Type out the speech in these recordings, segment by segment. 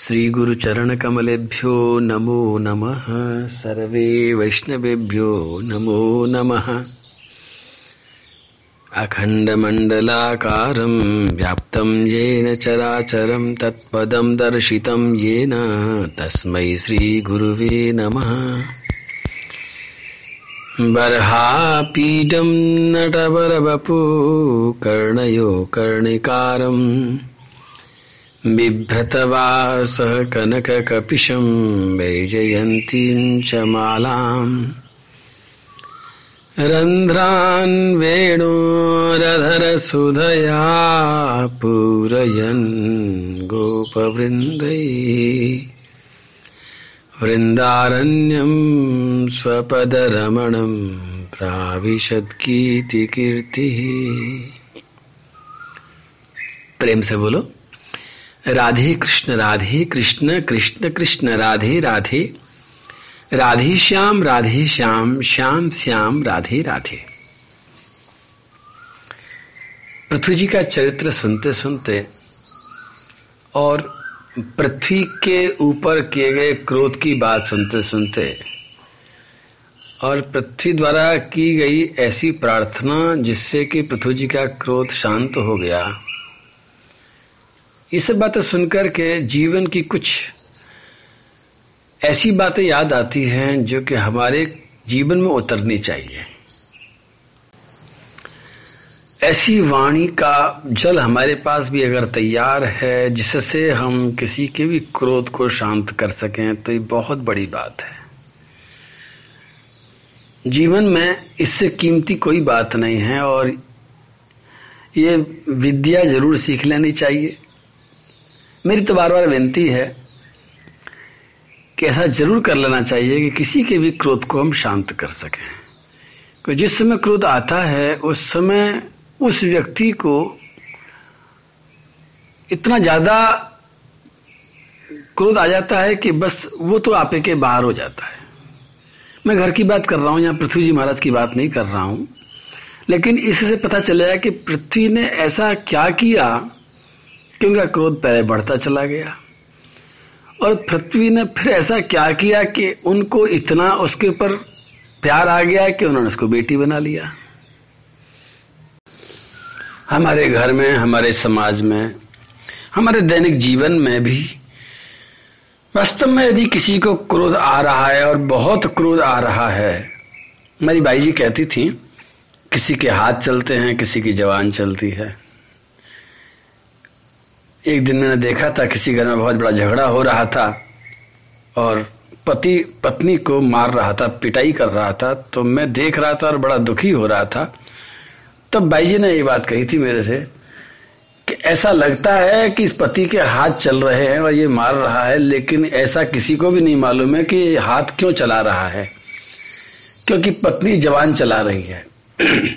श्रीगुरुचरणकमलेभ्यो नमो नमः। सर्वे वैष्णवेभ्यो नमो नमः। अखण्डमण्डलाकारं व्याप्तं येन चराचरं तत्पदं दर्शितं येन तस्मै श्रीगुरुवे नमः। बर्हापीडं नटवरवपु कर्णयो कर्णिकारम्। बिभ्रतवासः कनककपिशं वैजयन्तीं च मालाम्। रन्ध्रान् वेणोरधरसुधया पूरयन् गोपवृन्दै। वृन्दारण्यं स्वपदरमणं प्राविशद्गीतिकीर्तिः। प्रेम से बोलो। राधे कृष्ण राधे कृष्ण कृष्ण कृष्ण, राधे राधे। राधे श्याम राधे श्याम श्याम श्याम, राधे राधे। पृथ्वी जी का चरित्र सुनते सुनते और पृथ्वी के ऊपर किए गए क्रोध की बात सुनते सुनते और पृथ्वी द्वारा की गई ऐसी प्रार्थना जिससे कि पृथ्वी जी का क्रोध शांत हो गया। ये सब बातें सुनकर के जीवन की कुछ ऐसी बातें याद आती हैं जो कि हमारे जीवन में उतरनी चाहिए। ऐसी वाणी का जल हमारे पास भी अगर तैयार है, जिससे हम किसी के भी क्रोध को शांत कर सकें तो ये बहुत बड़ी बात है। जीवन में इससे कीमती कोई बात नहीं है और ये विद्या ज़रूर सीख लेनी चाहिए। मेरी तो बार बार विनती है कि ऐसा ज़रूर कर लेना चाहिए कि किसी के भी क्रोध को हम शांत कर सकें। क्योंकि जिस समय क्रोध आता है, उस समय उस व्यक्ति को इतना ज़्यादा क्रोध आ जाता है कि बस वो तो आपे के बाहर हो जाता है। मैं घर की बात कर रहा हूँ या पृथ्वी जी महाराज की बात नहीं कर रहा हूँ, लेकिन इससे पता चलेगा कि पृथ्वी ने ऐसा क्या किया कि उनका क्रोध पहले बढ़ता चला गया? और पृथ्वी ने फिर ऐसा क्या किया कि उनको इतना उसके ऊपर प्यार आ गया कि उन्होंने उसको बेटी बना लिया? हमारे घर में, हमारे समाज में, हमारे दैनिक जीवन में भी वास्तव में यदि किसी को क्रोध आ रहा है और बहुत क्रोध आ रहा है, मेरी बाई जी कहती थी, किसी के हाथ चलते हैं, किसी की जवान चलती है। एक दिन मैंने देखा था किसी घर में बहुत बड़ा झगड़ा हो रहा था और पति, पत्नी को मार रहा था, पिटाई कर रहा था तो मैं देख रहा था और बड़ा दुखी हो रहा था। तब भाई जी ने ये बात कही थी मेरे से कि ऐसा लगता है कि इस पति के हाथ चल रहे हैं और ये मार रहा है, लेकिन ऐसा किसी को भी नहीं मालूम है कि हाथ क्यों चला रहा है, क्योंकि पत्नी जवान चला रही है।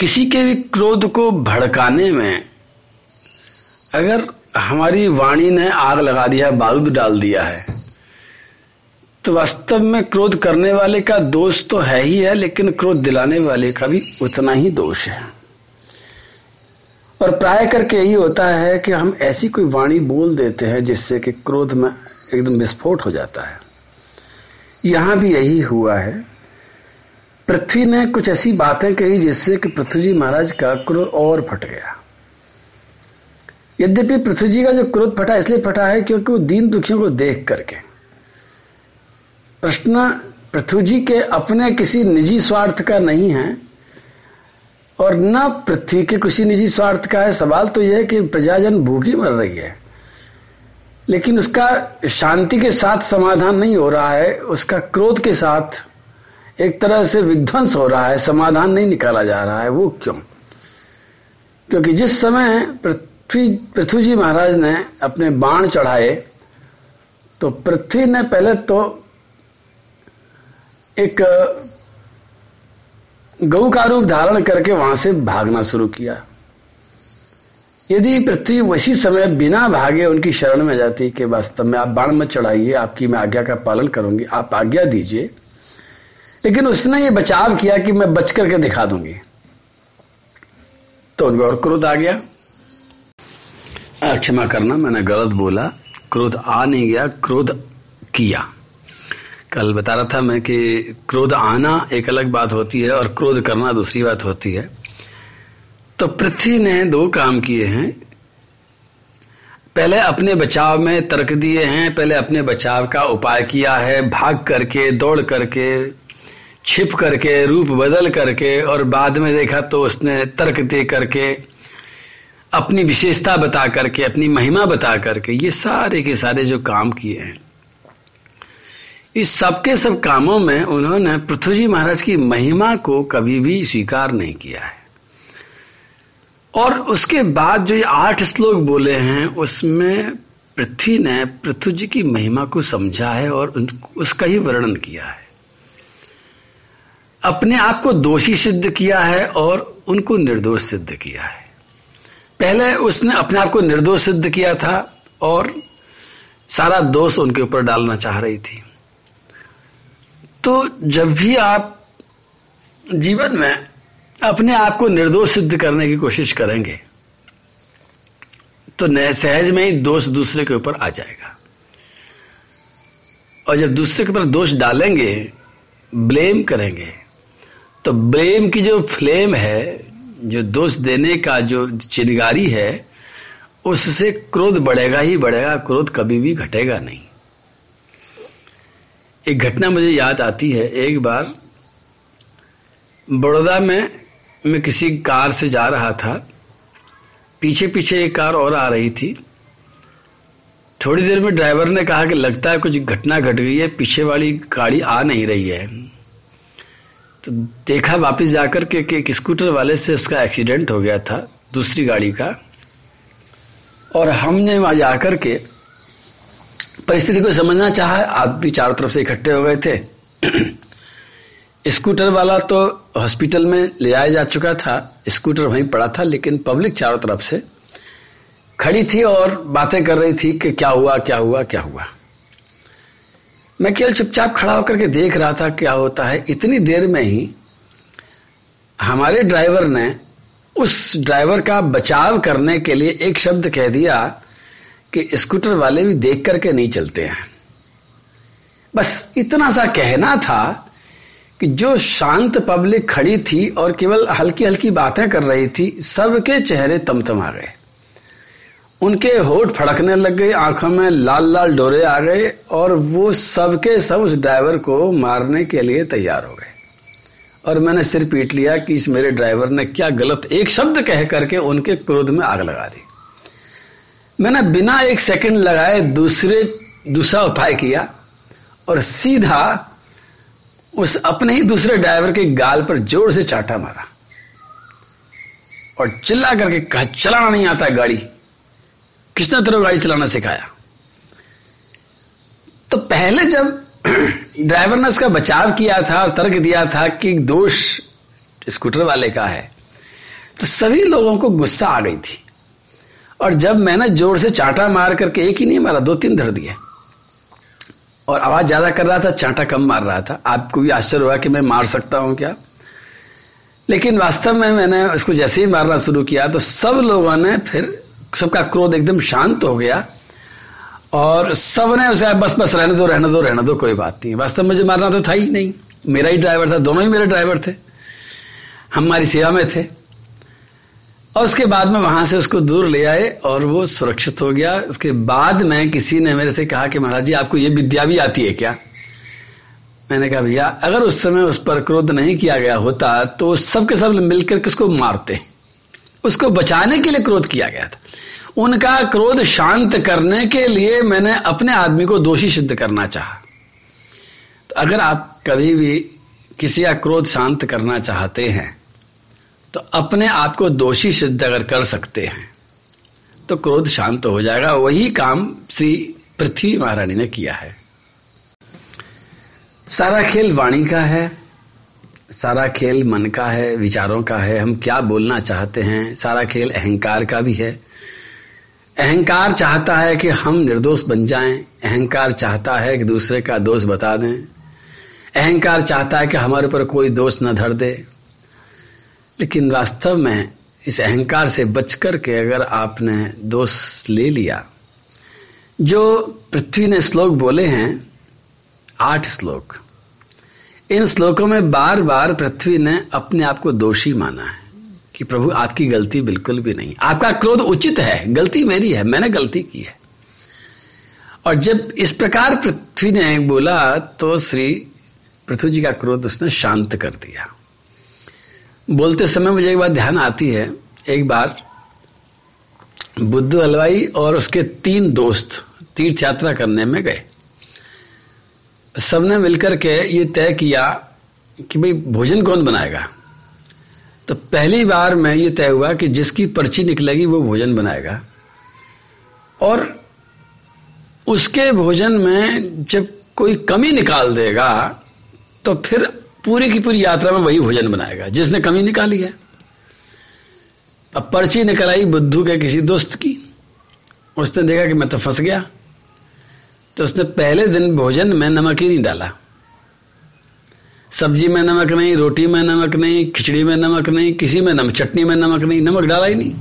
किसी के भी क्रोध को भड़काने में अगर हमारी वाणी ने आग लगा दिया है, बारूद डाल दिया है तो वास्तव में क्रोध करने वाले का दोष तो है ही है, लेकिन क्रोध दिलाने वाले का भी उतना ही दोष है। और प्राय करके यही होता है कि हम ऐसी कोई वाणी बोल देते हैं जिससे कि क्रोध में एकदम विस्फोट हो जाता है। यहाँ भी यही हुआ है। पृथ्वी ने कुछ ऐसी बातें कही जिससे कि पृथ्वी जी महाराज का क्रोध और फट गया। यद्यपि पृथ्वी जी का जो क्रोध फटा, इसलिए फटा है क्योंकि वो दीन दुखियों को देख करके। प्रश्न, पृथ्वी जी के अपने किसी निजी स्वार्थ का नहीं है और न पृथ्वी के किसी निजी स्वार्थ का है। सवाल तो यह है कि प्रजाजन भूखी मर रही है, लेकिन उसका शांति के साथ समाधान नहीं हो रहा है। उसका क्रोध के साथ एक तरह से विध्वंस हो रहा है, समाधान नहीं निकाला जा रहा है। वो क्यों? क्योंकि जिस समय पृथ्वी पृथ्वी जी महाराज ने अपने बाण चढ़ाए तो पृथ्वी ने पहले तो एक गऊ का रूप धारण करके वहाँ से भागना शुरू किया। यदि पृथ्वी उसी समय बिना भागे उनकी शरण में जाती कि वास्तव में आप बाण मत चढ़ाइए, आपकी मैं आज्ञा का पालन करूँगी, आप आज्ञा दीजिए। लेकिन उसने ये बचाव किया कि मैं बच करके दिखा दूँगी। तो उनको और क्रोध आ गया। क्षमा करना, मैंने गलत बोला, क्रोध आ नहीं गया, क्रोध किया। कल बता रहा था मैं कि क्रोध आना एक अलग बात होती है और क्रोध करना दूसरी बात होती है। तो पृथ्वी ने दो काम किए हैं। पहले अपने बचाव में तर्क दिए हैं, पहले अपने बचाव का उपाय किया है, भाग करके, दौड़ करके, छिप करके, रूप बदल करके और बाद में देखा तो उसने तर्क दे करके अपनी विशेषता बता करके, अपनी महिमा बता करके, ये सारे के सारे जो काम किए हैं, इस सबके सब कामों में उन्होंने पृथ्वी जी महाराज की महिमा को कभी भी स्वीकार नहीं किया है। और उसके बाद जो ये आठ श्लोक बोले हैं, उसमें पृथ्वी ने पृथ्वी जी की महिमा को समझा है और उसका ही वर्णन किया है। अपने आप को दोषी सिद्ध किया है और उनको निर्दोष सिद्ध किया है। पहले उसने अपने आप को निर्दोष सिद्ध किया था और सारा दोष उनके ऊपर डालना चाह रही थी। तो जब भी आप जीवन में अपने आप को निर्दोष सिद्ध करने की कोशिश करेंगे तो सहज में ही दोष दूसरे के ऊपर आ जाएगा। और जब दूसरे के ऊपर दोष डालेंगे, ब्लेम करेंगे तो ब्लेम की जो फ्लेम है जो दोष देने का जो चिनगारी है, उससे क्रोध बढ़ेगा ही बढ़ेगा, क्रोध कभी भी घटेगा नहीं। एक घटना मुझे याद आती है, एक बार बड़ौदा में, मैं किसी कार से जा रहा था पीछे पीछे एक कार और आ रही थी। थोड़ी देर में ड्राइवर ने कहा कि लगता है कुछ घटना घट गट गई है, पीछे वाली गाड़ी आ नहीं रही है। तो देखा वापस जाकर के कि एक स्कूटर वाले से उसका एक्सीडेंट हो गया था, दूसरी गाड़ी का। और हमने वहाँ जाकर के परिस्थिति को समझना चाहा, आदमी चारों तरफ़ से इकट्ठे हो गए थे। स्कूटर वाला तो हॉस्पिटल में ले जाया जा चुका था, स्कूटर वहीं पड़ा था, लेकिन पब्लिक चारों तरफ़ से खड़ी थी और बातें कर रही थी कि क्या हुआ क्या हुआ क्या हुआ। मैं केवल चुपचाप खड़ा होकर के देख रहा था क्या होता है। इतनी देर में ही हमारे ड्राइवर ने उस ड्राइवर का बचाव करने के लिए एक शब्द कह दिया कि स्कूटर वाले भी देख करके नहीं चलते हैं। बस इतना सा कहना था कि जो शांत पब्लिक खड़ी थी और केवल हल्की हल्की बातें कर रही थी, सबके चेहरे तमतम आ गए। उनके होठ फड़कने लग गए आँखों में लाल लाल डोरे आ गए और वो सबके सब उस ड्राइवर को मारने के लिए तैयार हो गए। और मैंने सिर पीट लिया कि इस मेरे ड्राइवर ने क्या गलत एक शब्द कह करके उनके क्रोध में आग लगा दी। मैंने बिना एक सेकंड लगाए दूसरे, दूसरा उपाय किया और सीधा उस अपने ही दूसरे ड्राइवर के गाल पर ज़ोर से चाटा मारा। और चिल्ला करके कहा, चलाना नहीं आता गाड़ी। किसने तेरे गाड़ी चलाना सिखाया? तो पहले जब ड्राइवर ने उसका बचाव किया था और तर्क दिया था कि दोष स्कूटर वाले का है तो सभी लोगों को गुस्सा आ गई थी। और जब मैंने ज़ोर से चांटा मार करके एक ही नहीं मारा, दो तीन धर दिए। और आवाज़ ज़्यादा कर रहा था, चांटा कम मार रहा था। आपको भी आश्चर्य हुआ कि मैं मार सकता हूँ क्या? लेकिन वास्तव में मैंने उसको जैसे ही मारना शुरू किया तो सब लोगों ने फिर सबका क्रोध एकदम शांत हो गया और सबने उसे बस बस, रहने दो रहने दो रहने दो, कोई बात नहीं। वास्तव में मुझे मारना तो था ही नहीं। मेरा ही ड्राइवर था, दोनों ही मेरे ड्राइवर थे। हमारी सेवा में थे। और उसके बाद में वहाँ से उसको दूर ले आए और वो सुरक्षित हो गया। उसके बाद में किसी ने मेरे से कहा कि, महाराज जी, आपको ये विद्या भी आती है क्या? मैंने कहा, भैया, अगर उस समय उस पर क्रोध नहीं किया गया होता तो सबके सब मिलकर किसको मारते? उसको बचाने के लिए क्रोध किया गया था। उनका क्रोध शांत करने के लिए मैंने अपने आदमी को दोषी सिद्ध करना चाहा। तो अगर आप कभी भी किसी का क्रोध शांत करना चाहते हैं तो अपने आप को दोषी सिद्ध अगर कर सकते हैं तो क्रोध शांत हो जाएगा। वही काम श्री पृथ्वी महारानी ने किया है। सारा खेल वाणी का है। सारा खेल मन का है, विचारों का है, हम क्या बोलना चाहते हैं? सारा खेल अहंकार का भी है। अहंकार चाहता है कि हम निर्दोष बन जाएँ, अहंकार चाहता है कि दूसरे का दोष बता दें। अहंकार चाहता है कि हमारे ऊपर कोई दोष न धर दे। लेकिन वास्तव में इस अहंकार से बच करके अगर आपने दोष ले लिया, जो पृथ्वी ने श्लोक बोले हैं, आठ श्लोक इन श्लोकों में बार बार पृथ्वी ने अपने आप को दोषी माना है कि प्रभु, आपकी गलती बिल्कुल भी नहीं। आपका क्रोध उचित है, गलती मेरी है, मैंने गलती की है। और जब इस प्रकार पृथ्वी ने बोला तो श्री पृथ्वी जी का क्रोध उसने शांत कर दिया। बोलते समय मुझे एक बात ध्यान आती है। एक बार बुद्ध हलवाई और उसके तीन दोस्त तीर्थ यात्रा करने में गए। सबने मिलकर के ये तय किया कि भाई भोजन कौन बनाएगा? तो पहली बार में ये तय हुआ कि जिसकी पर्ची निकलेगी वो भोजन बनाएगा। और उसके भोजन में जब कोई कमी निकाल देगा तो फिर पूरी की पूरी यात्रा में वही भोजन बनाएगा, जिसने कमी निकाली है। अब पर्ची निकल आई बुद्धू के किसी दोस्त की। उसने देखा कि मैं तो फंस गया। तो उसने पहले दिन भोजन में नमक ही नहीं डाला। सब्ज़ी में नमक नहीं, रोटी में नमक नहीं, खिचड़ी में नमक नहीं, किसी में नमक, चटनी में नमक नहीं, नमक डाला ही नहीं।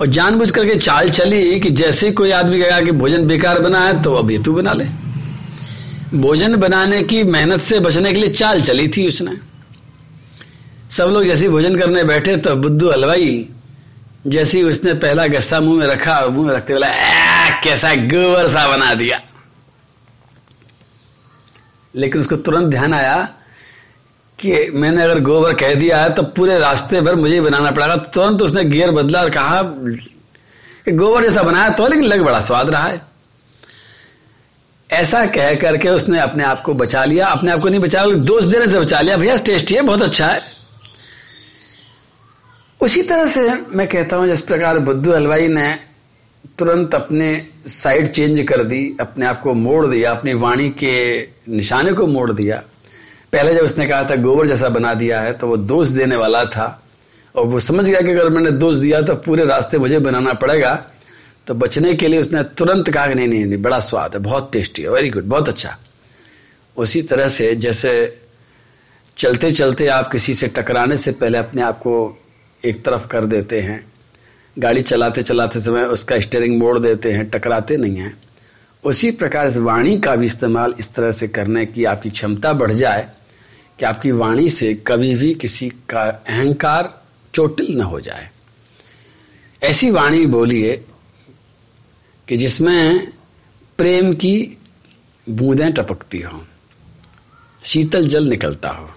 और जानबूझ करके चाल चली कि जैसे कोई आदमी कहेगा कि भोजन बेकार बना है तो ये तू बना ले। भोजन बनाने की मेहनत से बचने के लिए चाल चली थी उसने। सब लोग जैसे भोजन करने बैठे तो बुद्धू हलवाई जैसे ही उसने पहला गस्सा मुँह में रखा, मुँह में रखते बोला कैसा गोबर सा बना दिया। लेकिन उसको तुरंत ध्यान आया कि मैंने अगर गोबर कह दिया है तो पूरे रास्ते भर मुझे बनाना पड़ेगा तुरंत उसने गियर बदला और कहा गोबर जैसा बनाया तो लेकिन लग बड़ा स्वाद रहा है। ऐसा कह करके उसने अपने आप को बचा लिया। अपने आप को नहीं बचा, दोस्त देने से बचा लिया, भैया, टेस्टी है, बहुत अच्छा है। उसी तरह से मैं कहता हूँ, जिस प्रकार बुद्धू हलवाई ने तुरंत अपने साइड चेंज कर दी, अपने आप को मोड़ दिया, अपनी वाणी के निशाने को मोड़ दिया। पहले जब उसने कहा था, गोबर जैसा बना दिया है तो वो दोष देने वाला था। और वो समझ गया कि अगर मैंने दोष दिया तो पूरे रास्ते मुझे बनाना पड़ेगा। तो बचने के लिए उसने तुरंत कहा कि नहीं नहीं नहीं, बड़ा स्वाद है, बहुत टेस्टी है वेरी गुड बहुत अच्छा। उसी तरह से जैसे चलते चलते आप किसी से टकराने से पहले अपने आप को एक तरफ़ कर देते हैं। गाड़ी चलाते चलाते समय उसका स्टेयरिंग मोड़ देते हैं, टकराते नहीं हैं। उसी प्रकार इस वाणी का भी इस्तेमाल इस तरह से करने की आपकी क्षमता बढ़ जाए कि आपकी वाणी से कभी भी किसी का अहंकार चोटिल न हो जाए। ऐसी वाणी बोलिए कि जिसमें प्रेम की बूंदें टपकती हों, शीतल जल निकलता हो।